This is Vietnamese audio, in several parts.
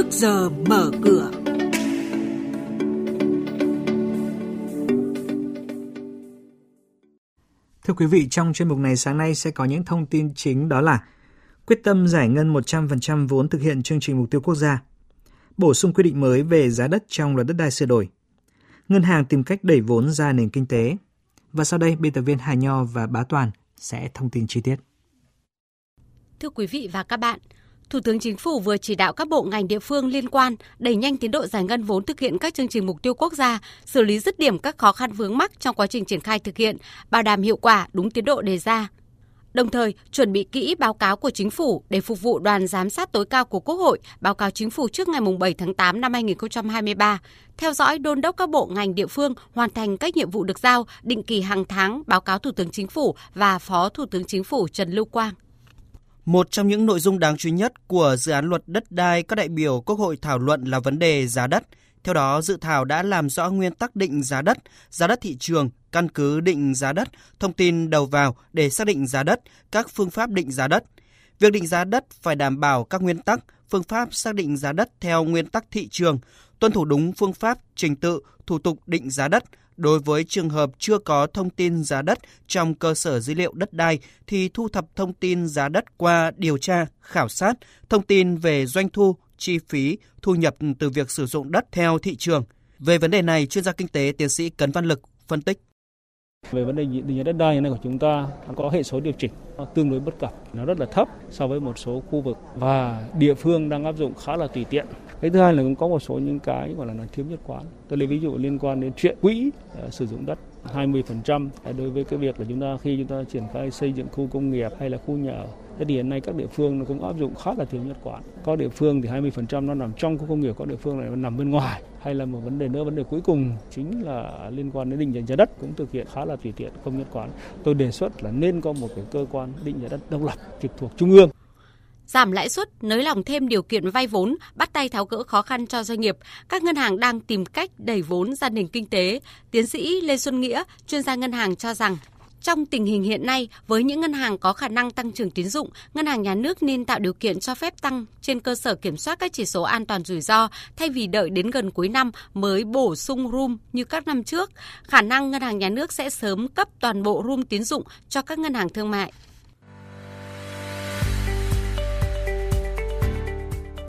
trước giờ mở cửa. Thưa quý vị, trong chuyên mục này sáng nay sẽ có những thông tin chính đó là quyết tâm giải ngân 100% vốn thực hiện chương trình mục tiêu quốc gia, bổ sung quy định mới về giá đất trong luật đất đai sửa đổi, ngân hàng tìm cách đẩy vốn ra nền kinh tế. Và sau đây, biên tập viên Hà Nho và Bá Toàn sẽ thông tin chi tiết. Thưa quý vị và các bạn, Thủ tướng Chính phủ vừa chỉ đạo các bộ ngành địa phương liên quan đẩy nhanh tiến độ giải ngân vốn thực hiện các chương trình mục tiêu quốc gia, xử lý dứt điểm các khó khăn vướng mắc trong quá trình triển khai thực hiện, bảo đảm hiệu quả đúng tiến độ đề ra. Đồng thời, chuẩn bị kỹ báo cáo của chính phủ để phục vụ đoàn giám sát tối cao của Quốc hội báo cáo chính phủ trước ngày 7 tháng 8 năm 2023, theo dõi đôn đốc các bộ ngành địa phương hoàn thành các nhiệm vụ được giao, định kỳ hàng tháng báo cáo Thủ tướng Chính phủ và Phó Thủ tướng Chính phủ Trần Lưu Quang. Một trong những nội dung đáng chú ý nhất của dự án luật đất đai các đại biểu Quốc hội thảo luận là vấn đề giá đất. Theo đó, dự thảo đã làm rõ nguyên tắc định giá đất, giá đất thị trường, căn cứ định giá đất, thông tin đầu vào để xác định giá đất, các phương pháp định giá đất. Việc định giá đất phải đảm bảo các nguyên tắc, phương pháp xác định giá đất theo nguyên tắc thị trường, tuân thủ đúng phương pháp, trình tự, thủ tục định giá đất, Đối với trường hợp chưa có thông tin giá đất trong cơ sở dữ liệu đất đai thì thu thập thông tin giá đất qua điều tra, khảo sát, thông tin về doanh thu, chi phí, thu nhập từ việc sử dụng đất theo thị trường. Về vấn đề này, chuyên gia kinh tế tiến sĩ Cấn Văn Lực phân tích. Về vấn đề định giá đất đai hiện nay của chúng ta có hệ số điều chỉnh nó tương đối bất cập, nó rất là thấp so với một số khu vực và địa phương đang áp dụng khá là tùy tiện. Cái thứ hai là cũng có một số những cái gọi là nó thiếu nhất quán. Tôi lấy ví dụ liên quan đến chuyện quỹ uh, sử dụng đất 20% ờ, đối với cái việc là chúng ta khi chúng ta triển khai xây dựng khu công nghiệp hay là khu nhà ở Thế thì hiện nay các địa phương nó cũng áp dụng khá là thiếu nhất quán. Có địa phương thì 20% nó nằm trong khu công nghiệp, có địa phương này nó nằm bên ngoài. Hay là một vấn đề nữa, vấn đề cuối cùng chính là liên quan đến định giá đất cũng thực hiện khá là tùy tiện, không nhất quán. Tôi đề xuất là nên có một cái cơ quan định giá đất độc lập trực thuộc trung ương giảm lãi suất, nới lỏng thêm điều kiện vay vốn, bắt tay tháo gỡ khó khăn cho doanh nghiệp. Các ngân hàng đang tìm cách đẩy vốn ra nền kinh tế. Tiến sĩ Lê Xuân Nghĩa, chuyên gia ngân hàng cho rằng trong tình hình hiện nay, với những ngân hàng có khả năng tăng trưởng tín dụng, ngân hàng nhà nước nên tạo điều kiện cho phép tăng trên cơ sở kiểm soát các chỉ số an toàn rủi ro thay vì đợi đến gần cuối năm mới bổ sung room như các năm trước. Khả năng ngân hàng nhà nước sẽ sớm cấp toàn bộ room tín dụng cho các ngân hàng thương mại.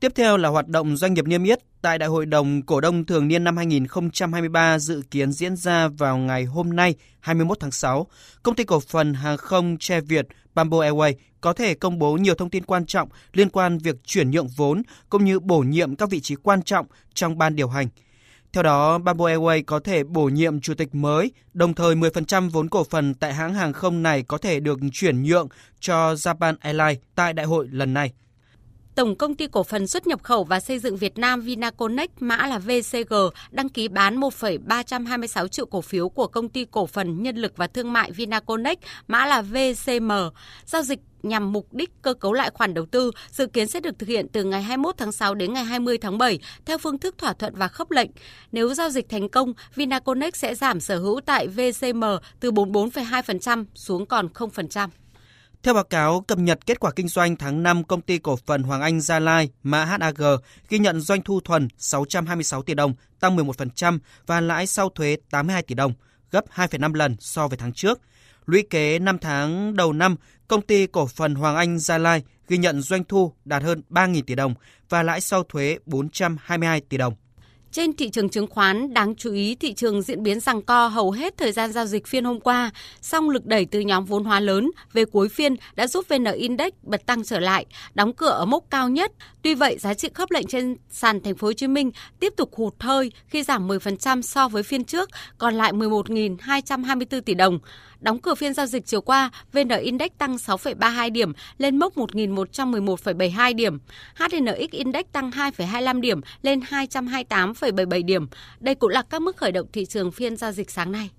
Tiếp theo là hoạt động doanh nghiệp niêm yết tại Đại hội đồng Cổ đông Thường niên năm 2023 dự kiến diễn ra vào ngày hôm nay 21 tháng 6. Công ty cổ phần hàng không Che Việt Bamboo Airways có thể công bố nhiều thông tin quan trọng liên quan việc chuyển nhượng vốn cũng như bổ nhiệm các vị trí quan trọng trong ban điều hành. Theo đó, Bamboo Airways có thể bổ nhiệm chủ tịch mới, đồng thời 10% vốn cổ phần tại hãng hàng không này có thể được chuyển nhượng cho Japan Airlines tại đại hội lần này. Tổng công ty cổ phần xuất nhập khẩu và xây dựng Việt Nam Vinaconex mã là VCG đăng ký bán 1,326 triệu cổ phiếu của công ty cổ phần nhân lực và thương mại Vinaconex mã là VCM. Giao dịch nhằm mục đích cơ cấu lại khoản đầu tư dự kiến sẽ được thực hiện từ ngày 21 tháng 6 đến ngày 20 tháng 7 theo phương thức thỏa thuận và khớp lệnh. Nếu giao dịch thành công, Vinaconex sẽ giảm sở hữu tại VCM từ 44,2% xuống còn 0%. Theo báo cáo cập nhật kết quả kinh doanh tháng 5 công ty cổ phần Hoàng Anh Gia Lai, mã HAG, ghi nhận doanh thu thuần 626 tỷ đồng, tăng 11% và lãi sau thuế 82 tỷ đồng, gấp 2,5 lần so với tháng trước. Lũy kế 5 tháng đầu năm, công ty cổ phần Hoàng Anh Gia Lai ghi nhận doanh thu đạt hơn 3.000 tỷ đồng và lãi sau thuế 422 tỷ đồng. Trên thị trường chứng khoán, đáng chú ý thị trường diễn biến rằng co hầu hết thời gian giao dịch phiên hôm qua, song lực đẩy từ nhóm vốn hóa lớn về cuối phiên đã giúp VN Index bật tăng trở lại, đóng cửa ở mốc cao nhất. Tuy vậy, giá trị khớp lệnh trên sàn thành phố Hồ Chí Minh tiếp tục hụt hơi khi giảm 10% so với phiên trước, còn lại 11.224 tỷ đồng. Đóng cửa phiên giao dịch chiều qua, VN Index tăng 6,32 điểm lên mốc 1.111,72 điểm. HNX Index tăng 2,25 điểm lên 228,77 điểm. Đây cũng là các mức khởi động thị trường phiên giao dịch sáng nay.